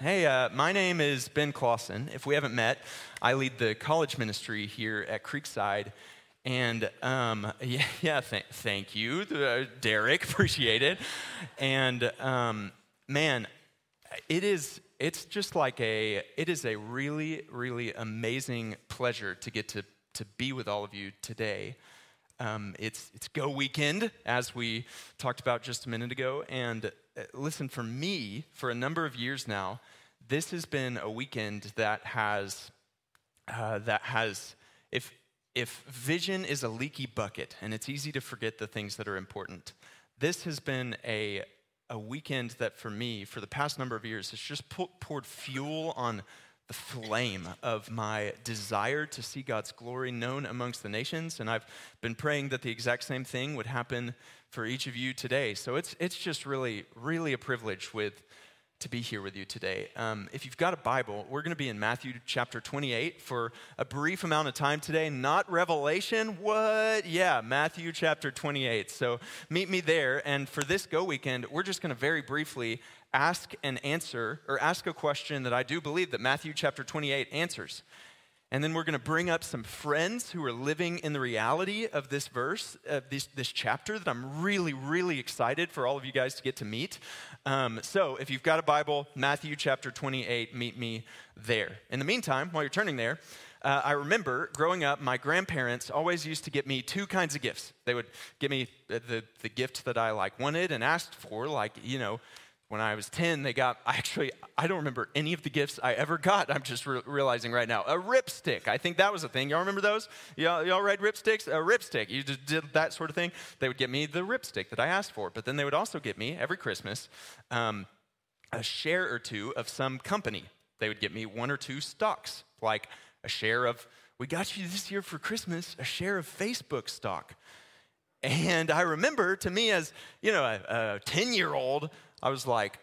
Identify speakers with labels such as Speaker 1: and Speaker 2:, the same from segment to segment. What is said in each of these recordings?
Speaker 1: Hey, uh, my name is Ben Clausen. If we haven't met, I lead the college ministry here at Creekside. And um, yeah, yeah th- thank you, uh, Derek. Appreciate it. And um, man, it is. It's just like a. It is a really, really amazing pleasure to get to to be with all of you today. Um, it's it's Go Weekend, as we talked about just a minute ago, and listen, for me, for a number of years now, this has been a weekend that has, uh, that has, if, if vision is a leaky bucket and it's easy to forget the things that are important, this has been a, a weekend that for me, for the past number of years, has just poured fuel on the flame of my desire to see God's glory known amongst the nations. And I've been praying that the exact same thing would happen for each of you today. So it's, it's just really, really a privilege with, to be here with you today. Um, if you've got a Bible, we're going to be in Matthew chapter 28 for a brief amount of time today. Not Revelation. What? Yeah, Matthew chapter 28. So meet me there. And for this Go weekend, we're just going to very briefly ask and answer, or ask a question that I do believe that Matthew chapter 28 answers. And then we're going to bring up some friends who are living in the reality of this verse, of this, this chapter that I'm really, really excited for all of you guys to get to meet. Um, so if you've got a Bible, Matthew chapter 28, meet me there. In the meantime, while you're turning there, uh, I remember growing up, my grandparents always used to get me two kinds of gifts. They would give me the, the, the gift that I like wanted and asked for, like, you know, when I was 10, they got, I actually, I don't remember any of the gifts I ever got. I'm just re- realizing right now. A ripstick. I think that was a thing. Y'all remember those? Y'all, y'all read ripsticks? A ripstick. You just did that sort of thing. They would get me the ripstick that I asked for. But then they would also get me, every Christmas, um, a share or two of some company. They would get me one or two stocks, like a share of, we got you this year for Christmas, a share of Facebook stock. And I remember to me as, you know, a 10 year old, I was like,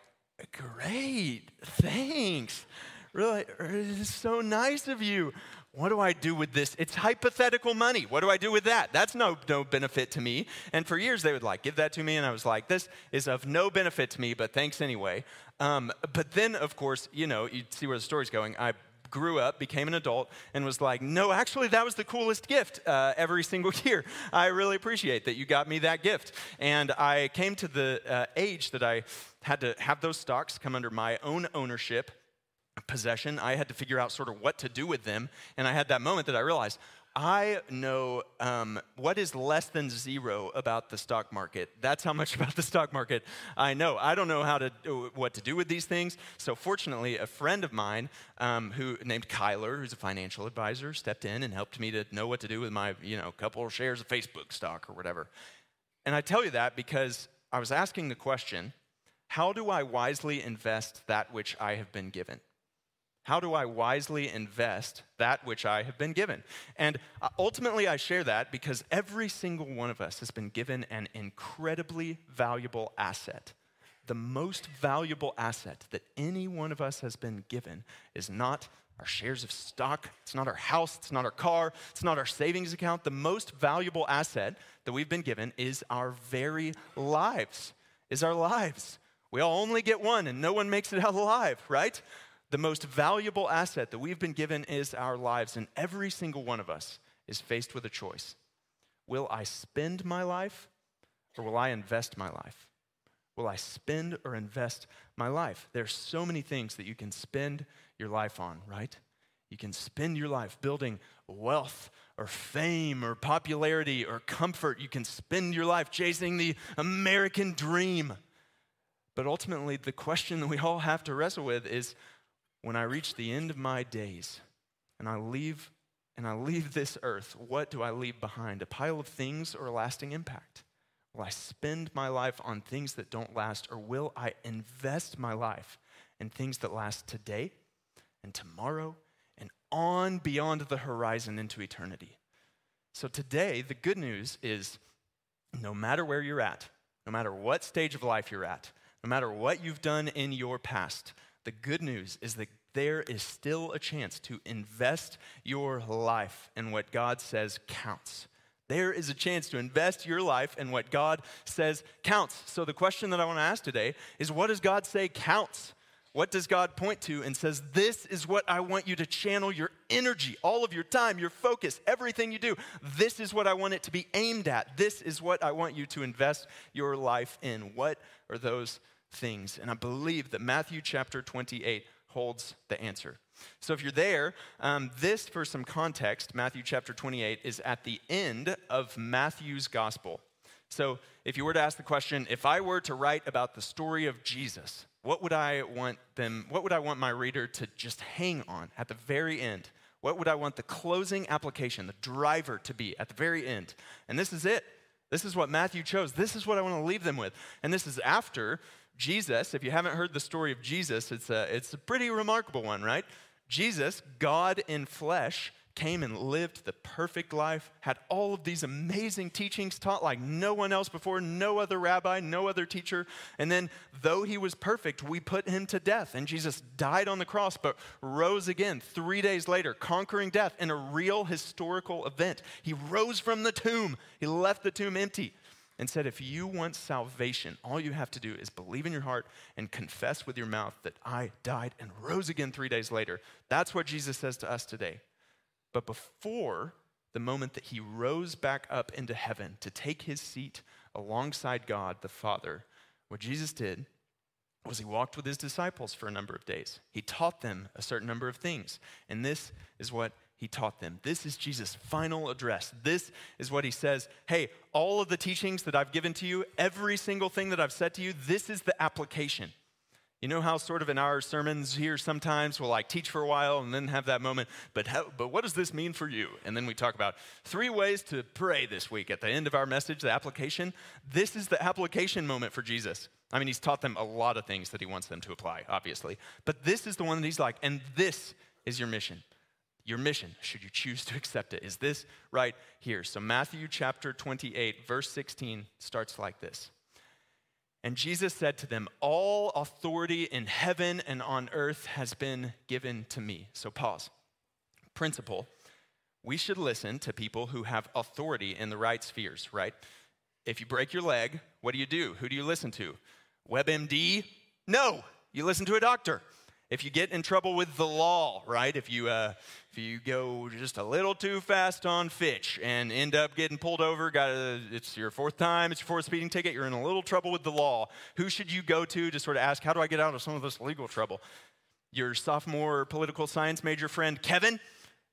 Speaker 1: great, thanks. Really, it's so nice of you. What do I do with this? It's hypothetical money. What do I do with that? That's no, no benefit to me. And for years, they would like give that to me, and I was like, this is of no benefit to me, but thanks anyway. Um, but then, of course, you know, you see where the story's going. I grew up, became an adult, and was like, no, actually, that was the coolest gift uh, every single year. I really appreciate that you got me that gift. And I came to the uh, age that I had to have those stocks come under my own ownership possession. I had to figure out sort of what to do with them. And I had that moment that I realized I know um, what is less than zero about the stock market. That's how much about the stock market I know. I don't know how to do, what to do with these things. So fortunately, a friend of mine um, who named Kyler, who's a financial advisor, stepped in and helped me to know what to do with my you know couple of shares of Facebook stock or whatever. And I tell you that because I was asking the question, how do I wisely invest that which I have been given? How do I wisely invest that which I have been given? And uh, ultimately, I share that because every single one of us has been given an incredibly valuable asset. The most valuable asset that any one of us has been given is not our shares of stock, it's not our house, it's not our car, it's not our savings account. The most valuable asset that we've been given is our very lives, is our lives. We all only get one and no one makes it out alive, right? The most valuable asset that we've been given is our lives, and every single one of us is faced with a choice. Will I spend my life or will I invest my life? Will I spend or invest my life? There's so many things that you can spend your life on, right? You can spend your life building wealth or fame or popularity or comfort. You can spend your life chasing the American dream. But ultimately, the question that we all have to wrestle with is when I reach the end of my days and I leave and I leave this earth, what do I leave behind? A pile of things or a lasting impact? Will I spend my life on things that don't last, or will I invest my life in things that last today and tomorrow and on beyond the horizon into eternity? So, today, the good news is no matter where you're at, no matter what stage of life you're at, no matter what you've done in your past, the good news is that there is still a chance to invest your life in what God says counts. There is a chance to invest your life in what God says counts. So, the question that I want to ask today is what does God say counts? What does God point to and says, This is what I want you to channel your energy, all of your time, your focus, everything you do. This is what I want it to be aimed at. This is what I want you to invest your life in. What are those things? And I believe that Matthew chapter 28 holds the answer. So if you're there, um, this, for some context, Matthew chapter 28 is at the end of Matthew's gospel. So if you were to ask the question, if I were to write about the story of Jesus, what would I want them, what would I want my reader to just hang on at the very end? What would I want the closing application, the driver to be at the very end? And this is it. This is what Matthew chose. This is what I want to leave them with. And this is after Jesus. If you haven't heard the story of Jesus, it's a, it's a pretty remarkable one, right? Jesus, God in flesh, came and lived the perfect life, had all of these amazing teachings taught like no one else before, no other rabbi, no other teacher. And then, though he was perfect, we put him to death. And Jesus died on the cross, but rose again three days later, conquering death in a real historical event. He rose from the tomb, he left the tomb empty. And said, if you want salvation, all you have to do is believe in your heart and confess with your mouth that I died and rose again three days later. That's what Jesus says to us today. But before the moment that he rose back up into heaven to take his seat alongside God the Father, what Jesus did was he walked with his disciples for a number of days. He taught them a certain number of things. And this is what he taught them. This is Jesus' final address. This is what he says Hey, all of the teachings that I've given to you, every single thing that I've said to you, this is the application. You know how sort of in our sermons here sometimes we'll like teach for a while and then have that moment, but how, but what does this mean for you? And then we talk about three ways to pray this week at the end of our message, the application. This is the application moment for Jesus. I mean, he's taught them a lot of things that he wants them to apply, obviously. But this is the one that he's like, and this is your mission. Your mission, should you choose to accept it, is this right here. So Matthew chapter 28, verse 16 starts like this. And Jesus said to them, All authority in heaven and on earth has been given to me. So pause. Principle we should listen to people who have authority in the right spheres, right? If you break your leg, what do you do? Who do you listen to? WebMD? No, you listen to a doctor. If you get in trouble with the law, right? If you, uh, if you go just a little too fast on Fitch and end up getting pulled over, got a, it's your fourth time, it's your fourth speeding ticket, you're in a little trouble with the law. Who should you go to to sort of ask, how do I get out of some of this legal trouble? Your sophomore political science major friend, Kevin?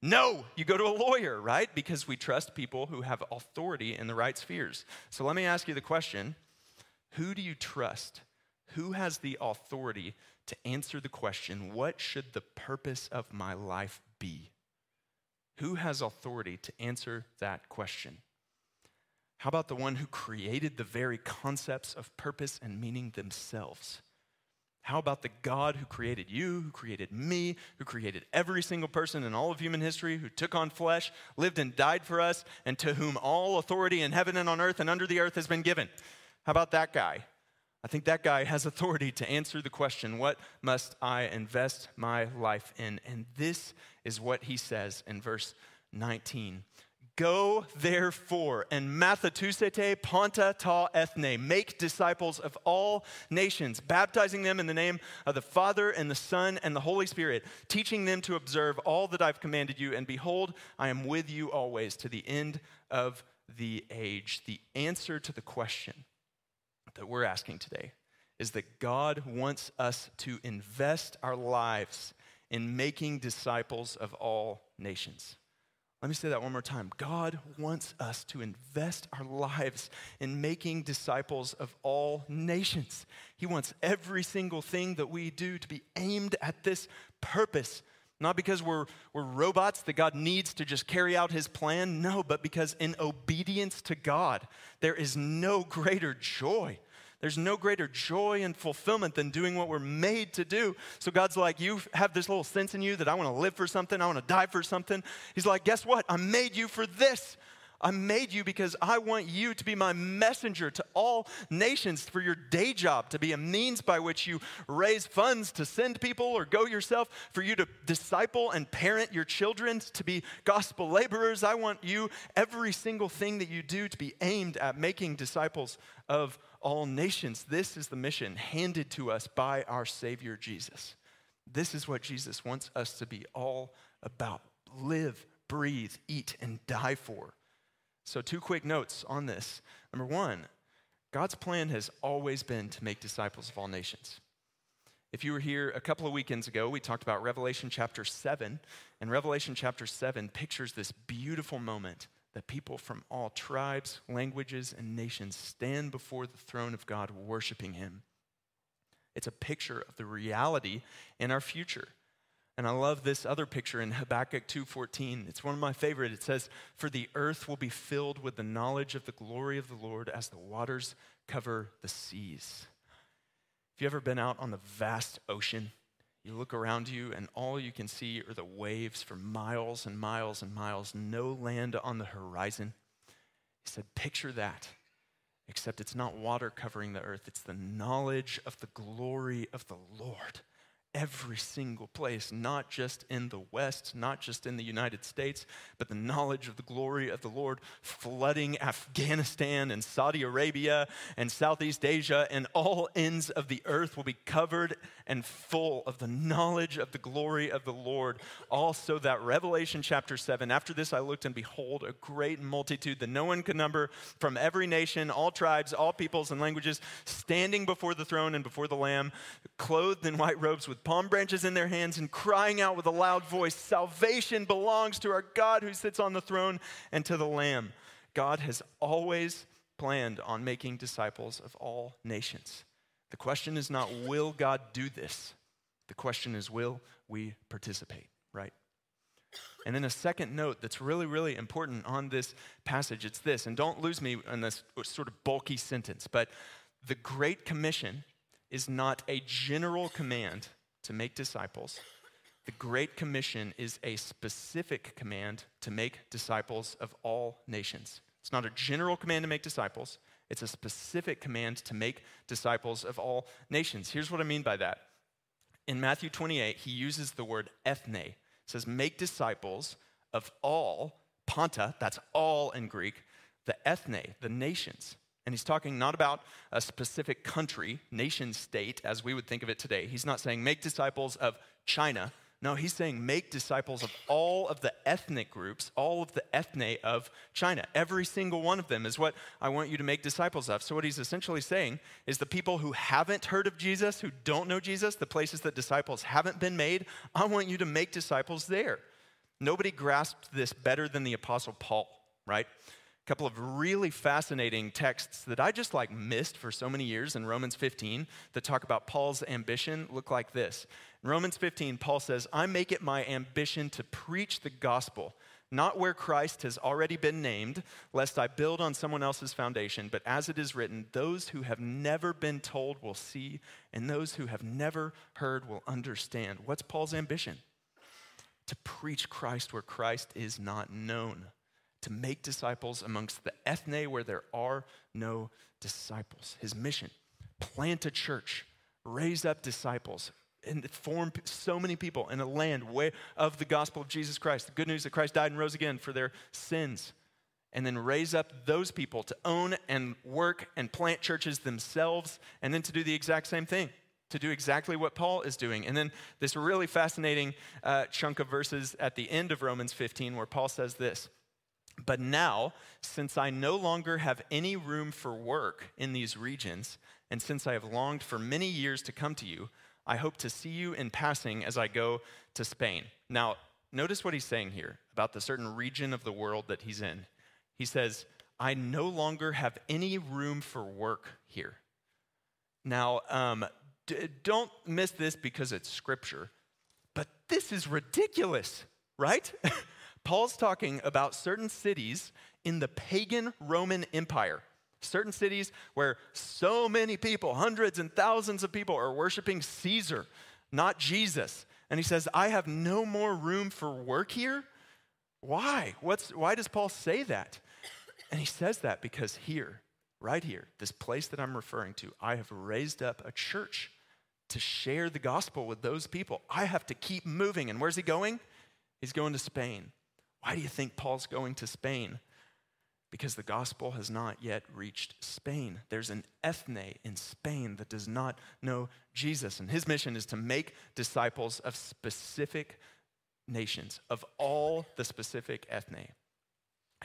Speaker 1: No, you go to a lawyer, right? Because we trust people who have authority in the right spheres. So let me ask you the question who do you trust? Who has the authority to answer the question what should the purpose of my life be? Who has authority to answer that question? How about the one who created the very concepts of purpose and meaning themselves? How about the God who created you, who created me, who created every single person in all of human history, who took on flesh, lived and died for us, and to whom all authority in heaven and on earth and under the earth has been given? How about that guy? I think that guy has authority to answer the question, What must I invest my life in? And this is what he says in verse 19. Go therefore and mathatusete panta ta ethne, make disciples of all nations, baptizing them in the name of the Father and the Son and the Holy Spirit, teaching them to observe all that I've commanded you. And behold, I am with you always to the end of the age. The answer to the question that we're asking today is that God wants us to invest our lives in making disciples of all nations. Let me say that one more time. God wants us to invest our lives in making disciples of all nations. He wants every single thing that we do to be aimed at this purpose. Not because we're, we're robots that God needs to just carry out his plan, no, but because in obedience to God, there is no greater joy there's no greater joy and fulfillment than doing what we're made to do. So God's like, You have this little sense in you that I want to live for something, I want to die for something. He's like, Guess what? I made you for this. I made you because I want you to be my messenger to all nations for your day job, to be a means by which you raise funds to send people or go yourself, for you to disciple and parent your children to be gospel laborers. I want you, every single thing that you do, to be aimed at making disciples of all nations. This is the mission handed to us by our Savior Jesus. This is what Jesus wants us to be all about live, breathe, eat, and die for. So, two quick notes on this. Number one, God's plan has always been to make disciples of all nations. If you were here a couple of weekends ago, we talked about Revelation chapter 7. And Revelation chapter 7 pictures this beautiful moment that people from all tribes, languages, and nations stand before the throne of God worshiping Him. It's a picture of the reality in our future. And I love this other picture in Habakkuk 2:14. It's one of my favorite. It says, "For the earth will be filled with the knowledge of the glory of the Lord as the waters cover the seas." Have you ever been out on the vast ocean? You look around you, and all you can see are the waves for miles and miles and miles, no land on the horizon. He said, Picture that, except it's not water covering the earth, it's the knowledge of the glory of the Lord every single place, not just in the West, not just in the United States, but the knowledge of the glory of the Lord flooding Afghanistan and Saudi Arabia and Southeast Asia, and all ends of the earth will be covered and full of the knowledge of the glory of the Lord. Also, that Revelation chapter 7, after this I looked and behold a great multitude that no one could number from every nation, all tribes, all peoples and languages, standing before the throne and before the Lamb, clothed in white robes with palm branches in their hands and crying out with a loud voice Salvation belongs to our God who sits on the throne and to the Lamb. God has always planned on making disciples of all nations. The question is not, will God do this? The question is, will we participate, right? And then a second note that's really, really important on this passage it's this, and don't lose me in this sort of bulky sentence, but the Great Commission is not a general command to make disciples. The Great Commission is a specific command to make disciples of all nations. It's not a general command to make disciples, it's a specific command to make disciples of all nations. Here's what I mean by that. In Matthew 28, he uses the word ethne. It says, make disciples of all, panta, that's all in Greek, the ethne, the nations. And he's talking not about a specific country, nation state, as we would think of it today. He's not saying make disciples of China. No, he's saying make disciples of all of the ethnic groups, all of the ethne of China. Every single one of them is what I want you to make disciples of. So, what he's essentially saying is the people who haven't heard of Jesus, who don't know Jesus, the places that disciples haven't been made, I want you to make disciples there. Nobody grasped this better than the Apostle Paul, right? Couple of really fascinating texts that I just like missed for so many years in Romans 15 that talk about Paul's ambition look like this. In Romans 15, Paul says, I make it my ambition to preach the gospel, not where Christ has already been named, lest I build on someone else's foundation, but as it is written, those who have never been told will see, and those who have never heard will understand. What's Paul's ambition? To preach Christ where Christ is not known to make disciples amongst the ethne where there are no disciples. His mission plant a church, raise up disciples, and form so many people in a land way of the gospel of Jesus Christ, the good news that Christ died and rose again for their sins, and then raise up those people to own and work and plant churches themselves, and then to do the exact same thing. To do exactly what Paul is doing. And then this really fascinating uh, chunk of verses at the end of Romans 15 where Paul says this but now, since I no longer have any room for work in these regions, and since I have longed for many years to come to you, I hope to see you in passing as I go to Spain. Now, notice what he's saying here about the certain region of the world that he's in. He says, I no longer have any room for work here. Now, um, d- don't miss this because it's scripture, but this is ridiculous, right? Paul's talking about certain cities in the pagan Roman Empire. Certain cities where so many people, hundreds and thousands of people, are worshiping Caesar, not Jesus. And he says, I have no more room for work here. Why? What's, why does Paul say that? And he says that because here, right here, this place that I'm referring to, I have raised up a church to share the gospel with those people. I have to keep moving. And where's he going? He's going to Spain. Why do you think Paul's going to Spain? because the gospel has not yet reached Spain. There's an ethne in Spain that does not know Jesus, and his mission is to make disciples of specific nations, of all the specific ethne.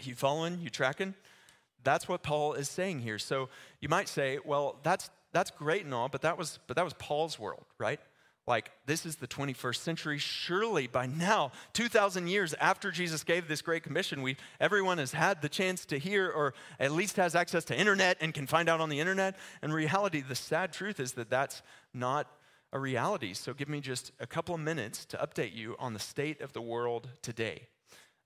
Speaker 1: You following? You tracking? That's what Paul is saying here. So you might say, well, that's, that's great and all, but that, was, but that was Paul's world, right? Like, this is the 21st century. Surely by now, 2,000 years after Jesus gave this great commission, we, everyone has had the chance to hear or at least has access to internet and can find out on the internet. In reality, the sad truth is that that's not a reality. So give me just a couple of minutes to update you on the state of the world today.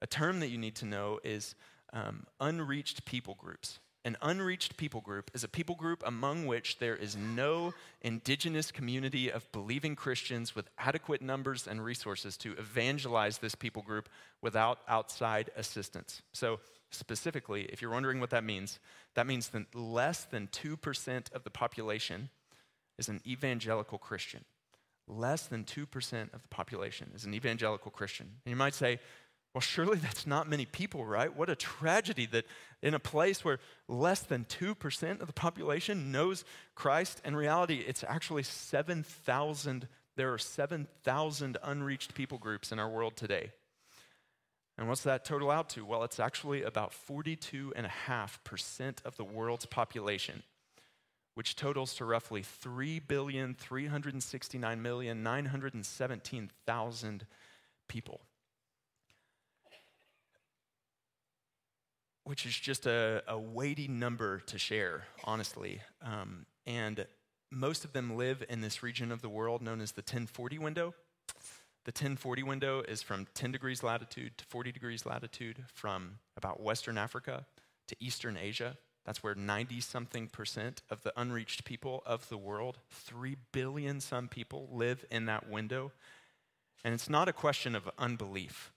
Speaker 1: A term that you need to know is um, unreached people groups. An unreached people group is a people group among which there is no indigenous community of believing Christians with adequate numbers and resources to evangelize this people group without outside assistance. So, specifically, if you're wondering what that means, that means that less than 2% of the population is an evangelical Christian. Less than 2% of the population is an evangelical Christian. And you might say, well, surely that's not many people, right? What a tragedy that in a place where less than 2% of the population knows Christ, in reality, it's actually 7,000. There are 7,000 unreached people groups in our world today. And what's that total out to? Well, it's actually about 42.5% of the world's population, which totals to roughly 3,369,917,000 people. Which is just a, a weighty number to share, honestly. Um, and most of them live in this region of the world known as the 1040 window. The 1040 window is from 10 degrees latitude to 40 degrees latitude, from about Western Africa to Eastern Asia. That's where 90 something percent of the unreached people of the world, 3 billion some people, live in that window. And it's not a question of unbelief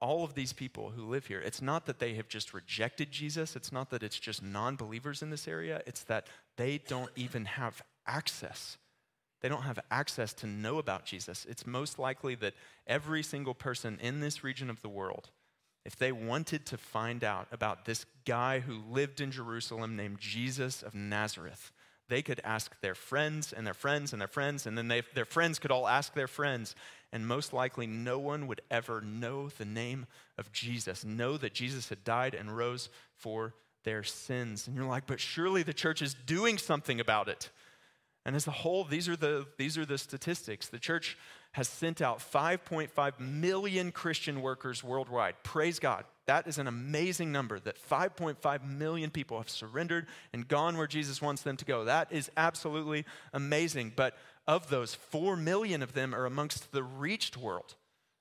Speaker 1: all of these people who live here, it's not that they have just rejected Jesus. It's not that it's just non believers in this area. It's that they don't even have access. They don't have access to know about Jesus. It's most likely that every single person in this region of the world, if they wanted to find out about this guy who lived in Jerusalem named Jesus of Nazareth, they could ask their friends and their friends and their friends, and then they, their friends could all ask their friends and most likely no one would ever know the name of Jesus, know that Jesus had died and rose for their sins. And you're like, but surely the church is doing something about it. And as a whole, these are the, these are the statistics. The church has sent out 5.5 million Christian workers worldwide. Praise God. That is an amazing number that 5.5 million people have surrendered and gone where Jesus wants them to go. That is absolutely amazing. But of those, 4 million of them are amongst the reached world.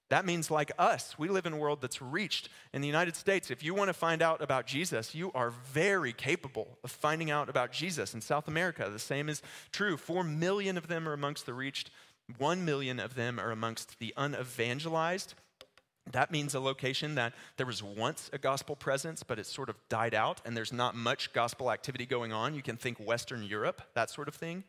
Speaker 1: That means, like us, we live in a world that's reached. In the United States, if you want to find out about Jesus, you are very capable of finding out about Jesus. In South America, the same is true. Four million of them are amongst the reached, one million of them are amongst the unevangelized. That means a location that there was once a gospel presence, but it sort of died out, and there's not much gospel activity going on. You can think Western Europe, that sort of thing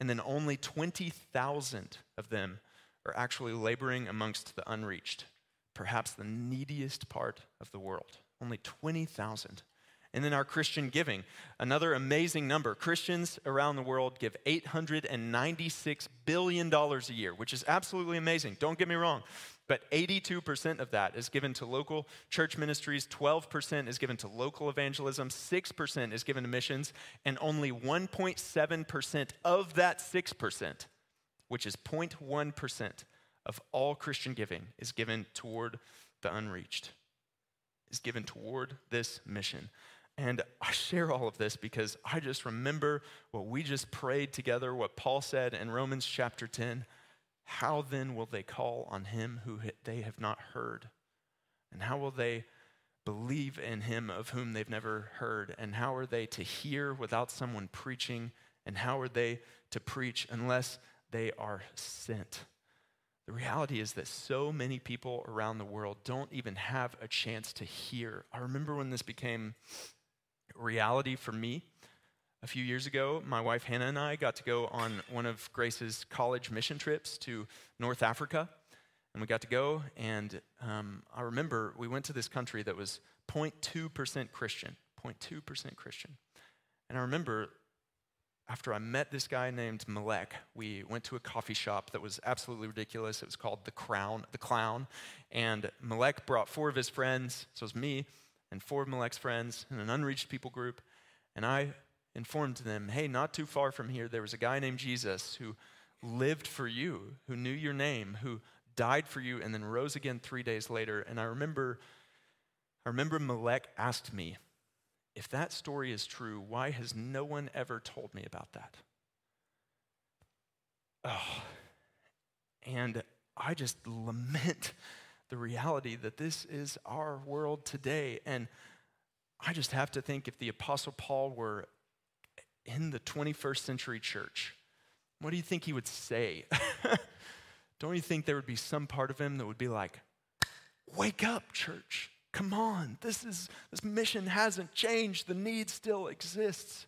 Speaker 1: and then only 20,000 of them are actually laboring amongst the unreached, perhaps the neediest part of the world. Only 20,000. And then our Christian giving, another amazing number. Christians around the world give $896 billion a year, which is absolutely amazing. Don't get me wrong. But 82% of that is given to local church ministries, 12% is given to local evangelism, 6% is given to missions, and only 1.7% of that 6%, which is 0.1% of all Christian giving, is given toward the unreached, is given toward this mission. And I share all of this because I just remember what we just prayed together, what Paul said in Romans chapter 10 how then will they call on him who they have not heard? And how will they believe in him of whom they've never heard? And how are they to hear without someone preaching? And how are they to preach unless they are sent? The reality is that so many people around the world don't even have a chance to hear. I remember when this became reality for me a few years ago, my wife Hannah and I got to go on one of Grace's college mission trips to North Africa. And we got to go, and um, I remember we went to this country that was 0.2% Christian. 0.2% Christian. And I remember after I met this guy named Malek, we went to a coffee shop that was absolutely ridiculous. It was called The Crown, The Clown. And Malek brought four of his friends, so it was me and four of Malek's friends and an unreached people group. And I informed them, hey, not too far from here, there was a guy named Jesus who lived for you, who knew your name, who died for you, and then rose again three days later. And I remember, I remember Malek asked me, if that story is true, why has no one ever told me about that? Oh, and I just lament the reality that this is our world today. And I just have to think if the Apostle Paul were in the 21st century church, what do you think he would say? Don't you think there would be some part of him that would be like, Wake up, church. Come on, this, is, this mission hasn't changed, the need still exists.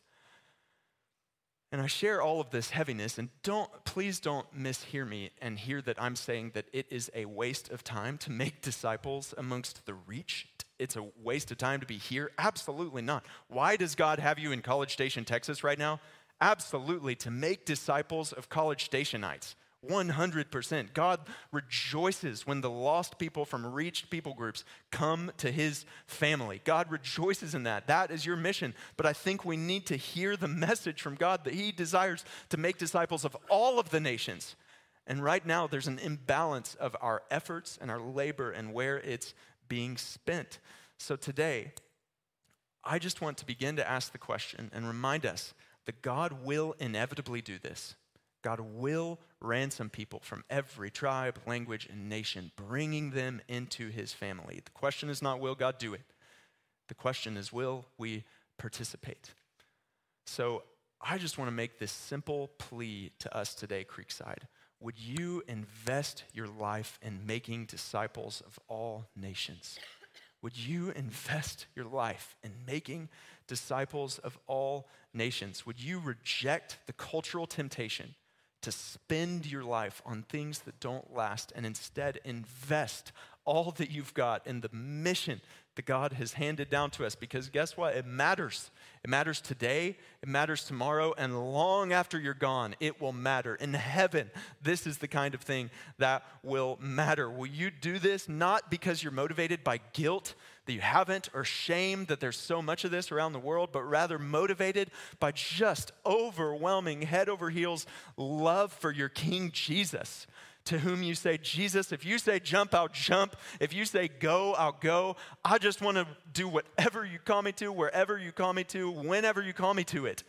Speaker 1: And I share all of this heaviness, and don't, please don't mishear me and hear that I'm saying that it is a waste of time to make disciples amongst the reached. It's a waste of time to be here. Absolutely not. Why does God have you in College Station, Texas right now? Absolutely, to make disciples of College Stationites. 100%. God rejoices when the lost people from reached people groups come to his family. God rejoices in that. That is your mission. But I think we need to hear the message from God that he desires to make disciples of all of the nations. And right now, there's an imbalance of our efforts and our labor and where it's being spent. So today, I just want to begin to ask the question and remind us that God will inevitably do this. God will ransom people from every tribe, language, and nation, bringing them into his family. The question is not, will God do it? The question is, will we participate? So I just want to make this simple plea to us today, Creekside. Would you invest your life in making disciples of all nations? Would you invest your life in making disciples of all nations? Would you reject the cultural temptation to spend your life on things that don't last and instead invest all that you've got in the mission that God has handed down to us. Because guess what? It matters. It matters today, it matters tomorrow, and long after you're gone, it will matter. In heaven, this is the kind of thing that will matter. Will you do this not because you're motivated by guilt that you haven't or shame that there's so much of this around the world, but rather motivated by just overwhelming head over heels love for your King Jesus? To whom you say, Jesus, if you say jump, I'll jump. If you say go, I'll go. I just want to do whatever you call me to, wherever you call me to, whenever you call me to it.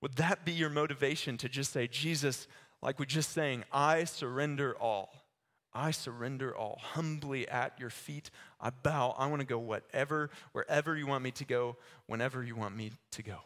Speaker 1: Would that be your motivation to just say, Jesus, like we just saying, I surrender all. I surrender all humbly at your feet. I bow. I want to go whatever, wherever you want me to go, whenever you want me to go.